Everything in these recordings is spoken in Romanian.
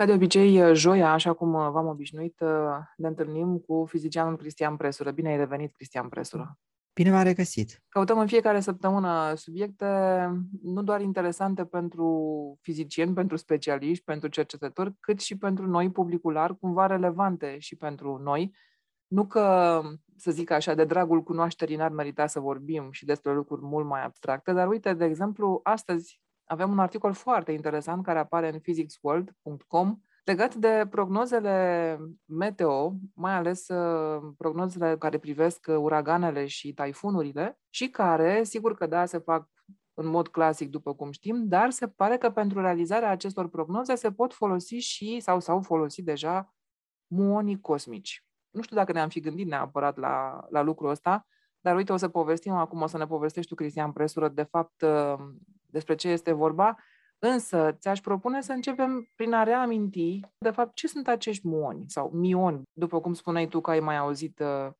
Ca de obicei, joia, așa cum v-am obișnuit, ne întâlnim cu fizicianul Cristian Presură. Bine ai revenit, Cristian Presură! Bine v-a regăsit! Căutăm în fiecare săptămână subiecte nu doar interesante pentru fizicieni, pentru specialiști, pentru cercetători, cât și pentru noi, publicul larg, cumva relevante și pentru noi. Nu că, să zic așa, de dragul cunoașterii n-ar merita să vorbim și despre lucruri mult mai abstracte, dar uite, de exemplu, astăzi avem un articol foarte interesant care apare în physicsworld.com legat de prognozele meteo, mai ales uh, prognozele care privesc uh, uraganele și taifunurile și care, sigur că da, se fac în mod clasic, după cum știm, dar se pare că pentru realizarea acestor prognoze se pot folosi și, sau s-au folosit deja, muonii cosmici. Nu știu dacă ne-am fi gândit neapărat la, la lucrul ăsta, dar uite, o să povestim acum, o să ne povestești tu, Cristian Presură, de fapt, uh, despre ce este vorba. Însă, ți-aș propune să începem prin a reaminti, de fapt, ce sunt acești muoni sau mioni, după cum spuneai tu că ai mai auzit uh,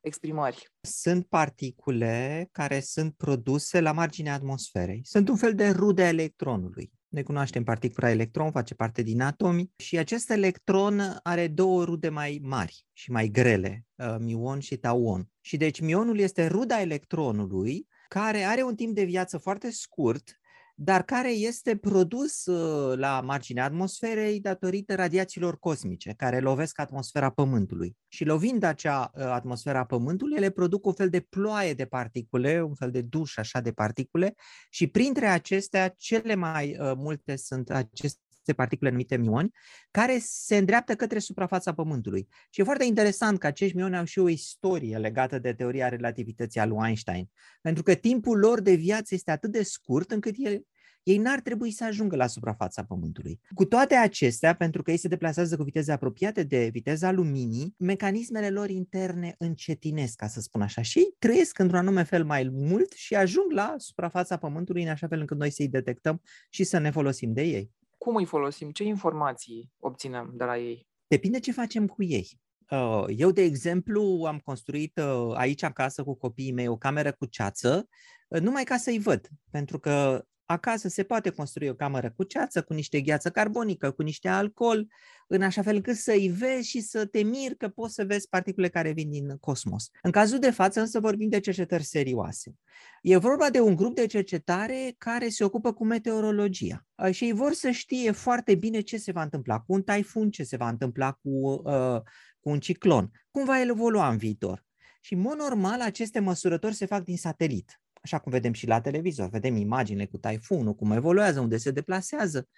exprimări. Sunt particule care sunt produse la marginea atmosferei. Sunt un fel de rude electronului. Ne cunoaștem particula electron, face parte din atomi și acest electron are două rude mai mari și mai grele, uh, mion și tauon. Și deci mionul este ruda electronului care are un timp de viață foarte scurt dar care este produs uh, la marginea atmosferei datorită radiațiilor cosmice care lovesc atmosfera Pământului. Și lovind acea uh, atmosfera Pământului, ele produc un fel de ploaie de particule, un fel de duș așa de particule și printre acestea cele mai uh, multe sunt aceste particule numite mioni, care se îndreaptă către suprafața Pământului. Și e foarte interesant că acești mioni au și o istorie legată de teoria relativității a lui Einstein, pentru că timpul lor de viață este atât de scurt încât el, ei n-ar trebui să ajungă la suprafața Pământului. Cu toate acestea, pentru că ei se deplasează cu viteze apropiate de viteza luminii, mecanismele lor interne încetinesc, ca să spun așa, și ei trăiesc într-un anume fel mai mult și ajung la suprafața Pământului în așa fel încât noi să-i detectăm și să ne folosim de ei. Cum îi folosim? Ce informații obținem de la ei? Depinde ce facem cu ei. Uh, eu, de exemplu, am construit uh, aici acasă cu copiii mei o cameră cu ceață, uh, numai ca să-i văd, pentru că acasă se poate construi o cameră cu ceață, cu niște gheață carbonică, cu niște alcool, în așa fel încât să-i vezi și să te miri că poți să vezi particule care vin din cosmos. În cazul de față însă vorbim de cercetări serioase. E vorba de un grup de cercetare care se ocupă cu meteorologia și ei vor să știe foarte bine ce se va întâmpla cu un taifun, ce se va întâmpla cu, uh, cu un ciclon, cum va evolua în viitor. Și, în mod normal, aceste măsurători se fac din satelit așa cum vedem și la televizor, vedem imaginile cu taifunul, cum evoluează, unde se deplasează.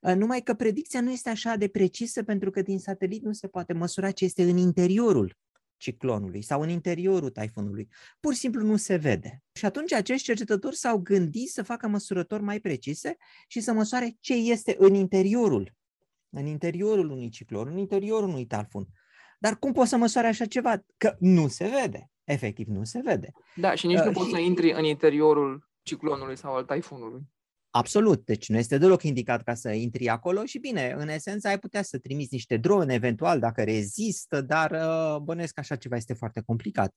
Uh, numai că predicția nu este așa de precisă pentru că din satelit nu se poate măsura ce este în interiorul ciclonului sau în interiorul taifunului. Pur și simplu nu se vede. Și atunci acești cercetători s-au gândit să facă măsurători mai precise și să măsoare ce este în interiorul, în interiorul unui ciclon, în interiorul unui taifun. Dar cum poți să măsoare așa ceva? Că nu se vede efectiv nu se vede. Da, și nici uh, nu poți să intri în interiorul ciclonului sau al taifunului. Absolut, deci nu este deloc indicat ca să intri acolo și bine, în esență ai putea să trimiți niște drone eventual dacă rezistă, dar uh, bănuiesc că așa ceva este foarte complicat.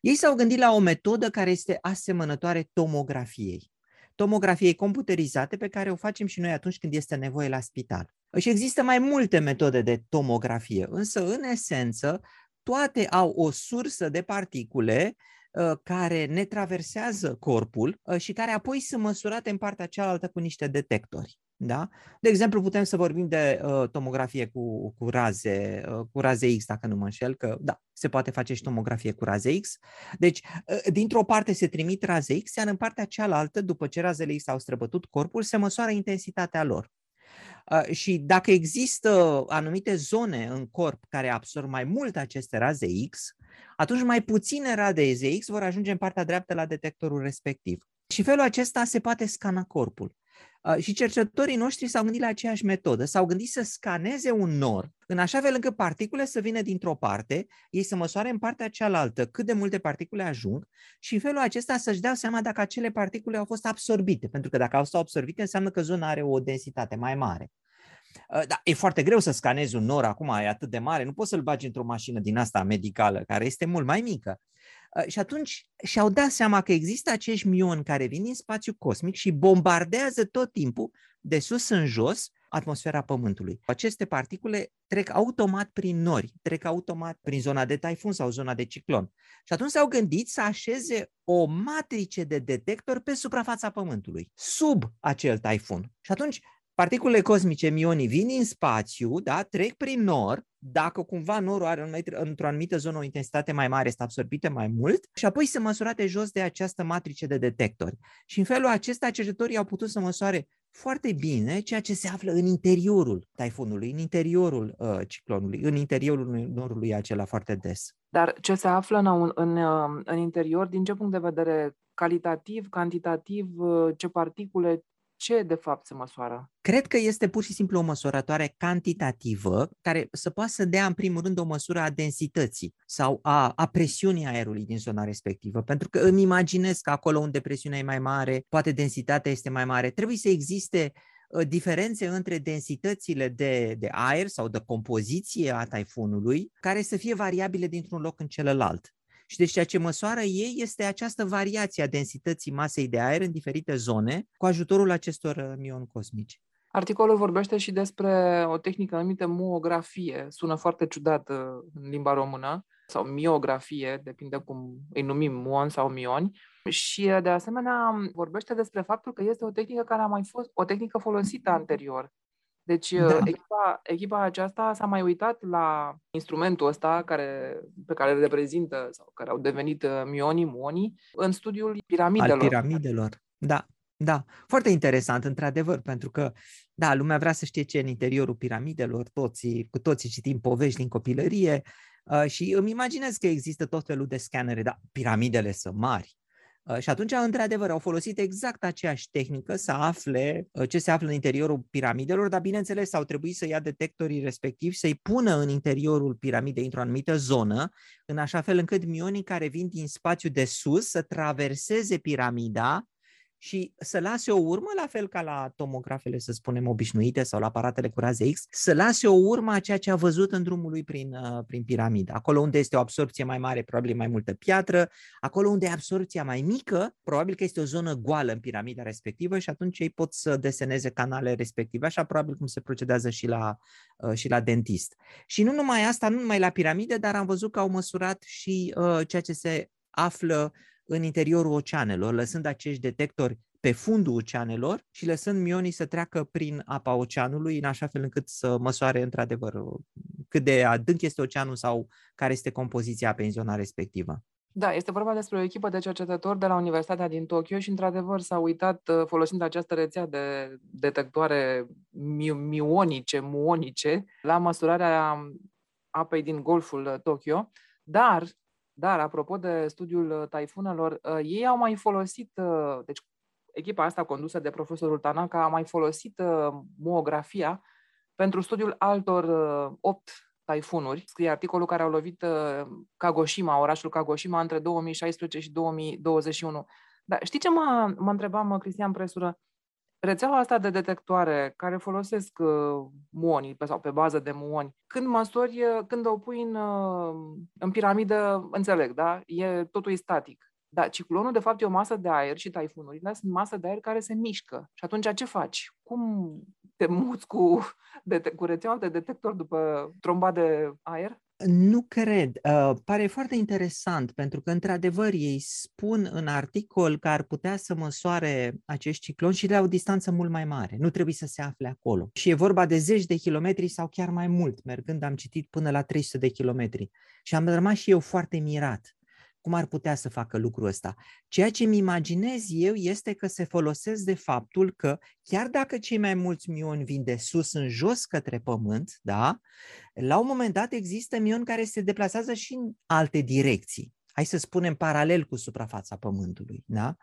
Ei s-au gândit la o metodă care este asemănătoare tomografiei. Tomografiei computerizate pe care o facem și noi atunci când este nevoie la spital. Și există mai multe metode de tomografie, însă în esență toate au o sursă de particule uh, care ne traversează corpul uh, și care apoi sunt măsurate în partea cealaltă cu niște detectori. Da? De exemplu, putem să vorbim de uh, tomografie cu, cu, raze, uh, cu raze X, dacă nu mă înșel, că da, se poate face și tomografie cu raze X. Deci, uh, dintr-o parte se trimit raze X, iar în partea cealaltă, după ce razele X au străbătut corpul, se măsoară intensitatea lor. Și dacă există anumite zone în corp care absorb mai mult aceste raze X, atunci mai puține raze X vor ajunge în partea dreaptă la detectorul respectiv. Și felul acesta se poate scana corpul. Și cercetătorii noștri s-au gândit la aceeași metodă. S-au gândit să scaneze un nor în așa fel încât particule să vină dintr-o parte, ei să măsoare în partea cealaltă cât de multe particule ajung și în felul acesta să-și dea seama dacă acele particule au fost absorbite. Pentru că dacă au fost absorbite, înseamnă că zona are o densitate mai mare. Da, e foarte greu să scanezi un nor acum, e atât de mare, nu poți să-l bagi într-o mașină din asta medicală, care este mult mai mică. Și atunci și-au dat seama că există acești mioni care vin din spațiu cosmic și bombardează tot timpul, de sus în jos, atmosfera Pământului. Aceste particule trec automat prin nori, trec automat prin zona de taifun sau zona de ciclon. Și atunci s-au gândit să așeze o matrice de detector pe suprafața Pământului, sub acel taifun. Și atunci Particulele cosmice, mionii, vin în spațiu, da, trec prin nor, dacă cumva norul are într-o anumită zonă o intensitate mai mare, este absorbite mai mult și apoi se măsurate jos de această matrice de detectori. Și în felul acesta cercetătorii au putut să măsoare foarte bine ceea ce se află în interiorul taifunului, în interiorul uh, ciclonului, în interiorul norului acela foarte des. Dar ce se află în, în, uh, în interior, din ce punct de vedere calitativ, cantitativ, uh, ce particule, ce de fapt se măsoară? Cred că este pur și simplu o măsurătoare cantitativă care să poată să dea în primul rând o măsură a densității sau a, a presiunii aerului din zona respectivă. Pentru că îmi imaginez că acolo unde presiunea e mai mare, poate densitatea este mai mare, trebuie să existe uh, diferențe între densitățile de, de aer sau de compoziție a taifunului, care să fie variabile dintr-un loc în celălalt. Și deci ceea ce măsoară ei este această variație a densității masei de aer în diferite zone cu ajutorul acestor uh, mioni cosmici. Articolul vorbește și despre o tehnică numită muografie. Sună foarte ciudat uh, în limba română, sau miografie, depinde cum îi numim muon sau mioni. Și uh, de asemenea vorbește despre faptul că este o tehnică care a mai fost o tehnică folosită anterior deci da. echipa, echipa aceasta s-a mai uitat la instrumentul ăsta care, pe care îl reprezintă sau care au devenit uh, mionii, muonii, în studiul piramidelor. Al piramidelor, da. Da, foarte interesant, într-adevăr, pentru că, da, lumea vrea să știe ce e în interiorul piramidelor, toții, cu toții citim povești din copilărie uh, și îmi imaginez că există tot felul de scanere, dar piramidele sunt mari. Uh, și atunci, într-adevăr, au folosit exact aceeași tehnică să afle uh, ce se află în interiorul piramidelor, dar, bineînțeles, au trebuit să ia detectorii respectivi, să-i pună în interiorul piramidei într-o anumită zonă, în așa fel încât mionii care vin din spațiu de sus să traverseze piramida și să lase o urmă, la fel ca la tomografele, să spunem, obișnuite sau la aparatele cu raze X, să lase o urmă a ceea ce a văzut în drumul lui prin, uh, prin piramidă. Acolo unde este o absorpție mai mare, probabil mai multă piatră, acolo unde e absorpția mai mică, probabil că este o zonă goală în piramida respectivă și atunci ei pot să deseneze canale respective, așa probabil cum se procedează și la, uh, și la dentist. Și nu numai asta, nu numai la piramide, dar am văzut că au măsurat și uh, ceea ce se află în interiorul oceanelor, lăsând acești detectori pe fundul oceanelor și lăsând mionii să treacă prin apa oceanului în așa fel încât să măsoare într-adevăr cât de adânc este oceanul sau care este compoziția pe în zona respectivă. Da, este vorba despre o echipă de cercetători de la Universitatea din Tokyo și, într-adevăr, s-a uitat, uh, folosind această rețea de detectoare mionice, muonice, la măsurarea apei din Golful Tokyo, dar dar, apropo de studiul uh, taifunelor, uh, ei au mai folosit, uh, deci echipa asta condusă de profesorul Tanaka a mai folosit muografia pentru studiul altor opt taifunuri. Scrie articolul care au lovit Kagoshima, orașul Kagoshima, între 2016 și 2021. Dar știi ce mă, mă întrebam, Cristian Presură? Rețeaua asta de detectoare care folosesc uh, muonii pe, sau pe bază de muoni, când măsori, uh, când o pui în, uh, în piramidă, înțeleg, da? E, totul e static. Dar ciclonul, de fapt, e o masă de aer și taifunurile sunt masă de aer care se mișcă. Și atunci ce faci? Cum te muți cu, de, cu rețeaua de detector după tromba de aer? Nu cred. Uh, pare foarte interesant pentru că, într-adevăr, ei spun în articol că ar putea să măsoare acești cicloni și de la o distanță mult mai mare. Nu trebuie să se afle acolo. Și e vorba de zeci de kilometri sau chiar mai mult. Mergând am citit până la 300 de kilometri. Și am rămas și eu foarte mirat cum ar putea să facă lucrul ăsta. Ceea ce îmi imaginez eu este că se folosesc de faptul că chiar dacă cei mai mulți mioni vin de sus în jos către pământ, da, la un moment dat există mioni care se deplasează și în alte direcții hai să spunem, paralel cu suprafața Pământului. Da?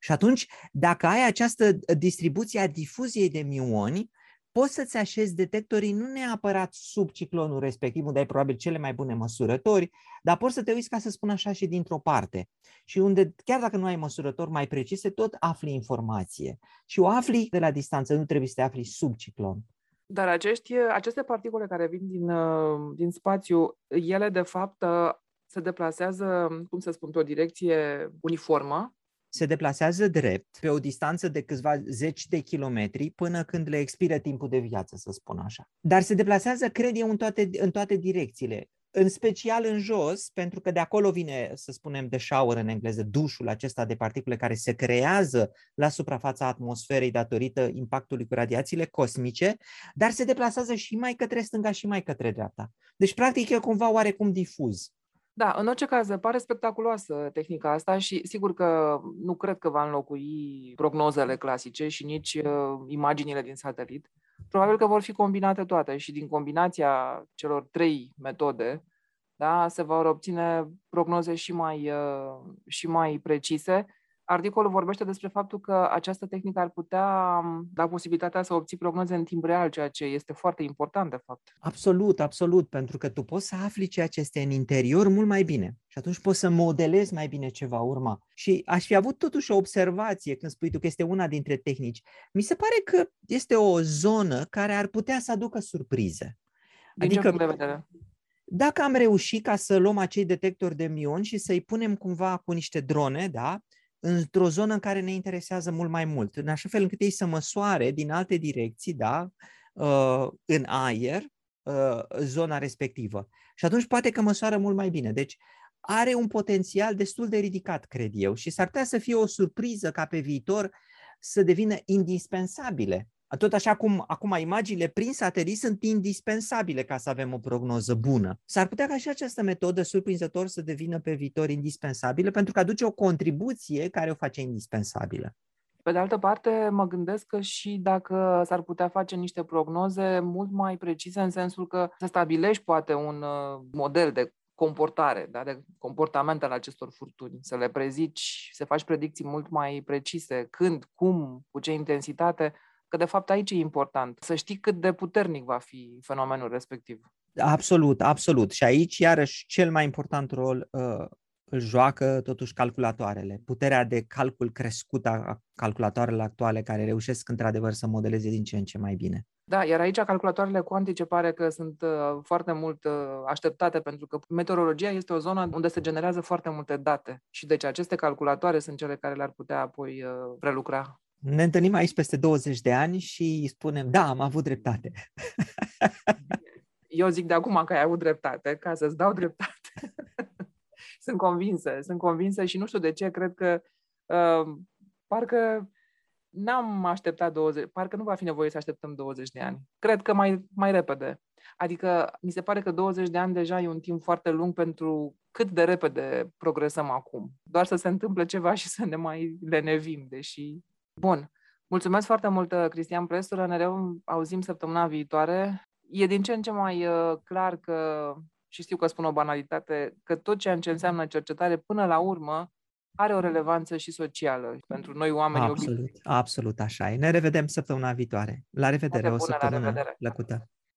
Și atunci, dacă ai această distribuție a difuziei de mioni, poți să-ți așezi detectorii nu neapărat sub ciclonul respectiv, unde ai probabil cele mai bune măsurători, dar poți să te uiți, ca să spun așa, și dintr-o parte. Și unde, chiar dacă nu ai măsurători mai precise, tot afli informație. Și o afli de la distanță, nu trebuie să te afli sub ciclon. Dar acești, aceste particule care vin din, uh, din spațiu, ele de fapt uh, se deplasează, cum să spun, pe o direcție uniformă se deplasează drept pe o distanță de câțiva zeci de kilometri până când le expiră timpul de viață, să spun așa. Dar se deplasează, cred eu, în toate, în toate direcțiile în special în jos, pentru că de acolo vine, să spunem, de shower în engleză, dușul acesta de particule care se creează la suprafața atmosferei datorită impactului cu radiațiile cosmice, dar se deplasează și mai către stânga și mai către dreapta. Deci, practic, e cumva oarecum difuz. Da, în orice caz, pare spectaculoasă tehnica asta și sigur că nu cred că va înlocui prognozele clasice și nici uh, imaginile din satelit. Probabil că vor fi combinate toate și din combinația celor trei metode da, se vor obține prognoze și mai, uh, și mai precise Articolul vorbește despre faptul că această tehnică ar putea um, da posibilitatea să obții prognoze în timp real, ceea ce este foarte important, de fapt. Absolut, absolut, pentru că tu poți să afli ceea ce este în interior mult mai bine și atunci poți să modelezi mai bine ce va urma. Și aș fi avut totuși o observație când spui tu că este una dintre tehnici. Mi se pare că este o zonă care ar putea să aducă surprize. Din adică, ce punct de vedere? Dacă am reușit ca să luăm acei detectori de mion și să-i punem cumva cu niște drone, da, într-o zonă în care ne interesează mult mai mult, în așa fel încât ei să măsoare din alte direcții, da, uh, în aer, uh, zona respectivă. Și atunci poate că măsoară mult mai bine. Deci are un potențial destul de ridicat, cred eu, și s-ar putea să fie o surpriză ca pe viitor să devină indispensabile tot așa cum acum imaginile prin satelit sunt indispensabile ca să avem o prognoză bună. S-ar putea ca și această metodă surprinzător să devină pe viitor indispensabilă pentru că aduce o contribuție care o face indispensabilă. Pe de altă parte, mă gândesc că și dacă s-ar putea face niște prognoze mult mai precise, în sensul că să stabilești poate un uh, model de comportare, da, de comportament al acestor furtuni, să le prezici, să faci predicții mult mai precise, când, cum, cu ce intensitate, Că de fapt aici e important, să știi cât de puternic va fi fenomenul respectiv. Absolut, absolut. Și aici, iarăși, cel mai important rol uh, îl joacă totuși calculatoarele. Puterea de calcul crescută a calculatoarele actuale care reușesc într-adevăr să modeleze din ce în ce mai bine. Da, iar aici calculatoarele cuantice pare că sunt uh, foarte mult uh, așteptate pentru că meteorologia este o zonă unde se generează foarte multe date și deci aceste calculatoare sunt cele care le-ar putea apoi uh, prelucra ne întâlnim aici peste 20 de ani și spunem, da, am avut dreptate. Eu zic de acum că ai avut dreptate, ca să-ți dau dreptate. sunt convinsă, sunt convinsă și nu știu de ce, cred că uh, parcă n-am așteptat 20, parcă nu va fi nevoie să așteptăm 20 de ani. Cred că mai, mai repede. Adică mi se pare că 20 de ani deja e un timp foarte lung pentru cât de repede progresăm acum. Doar să se întâmple ceva și să ne mai lenevim, deși Bun. Mulțumesc foarte mult, uh, Cristian Prestură. Ne auzim săptămâna viitoare. E din ce în ce mai uh, clar că, și știu că spun o banalitate, că tot ceea ce înseamnă cercetare, până la urmă, are o relevanță și socială pentru noi oameni. Absolut, obișnuiți. absolut așa e. Ne revedem săptămâna viitoare. La revedere, o săptămână plăcută.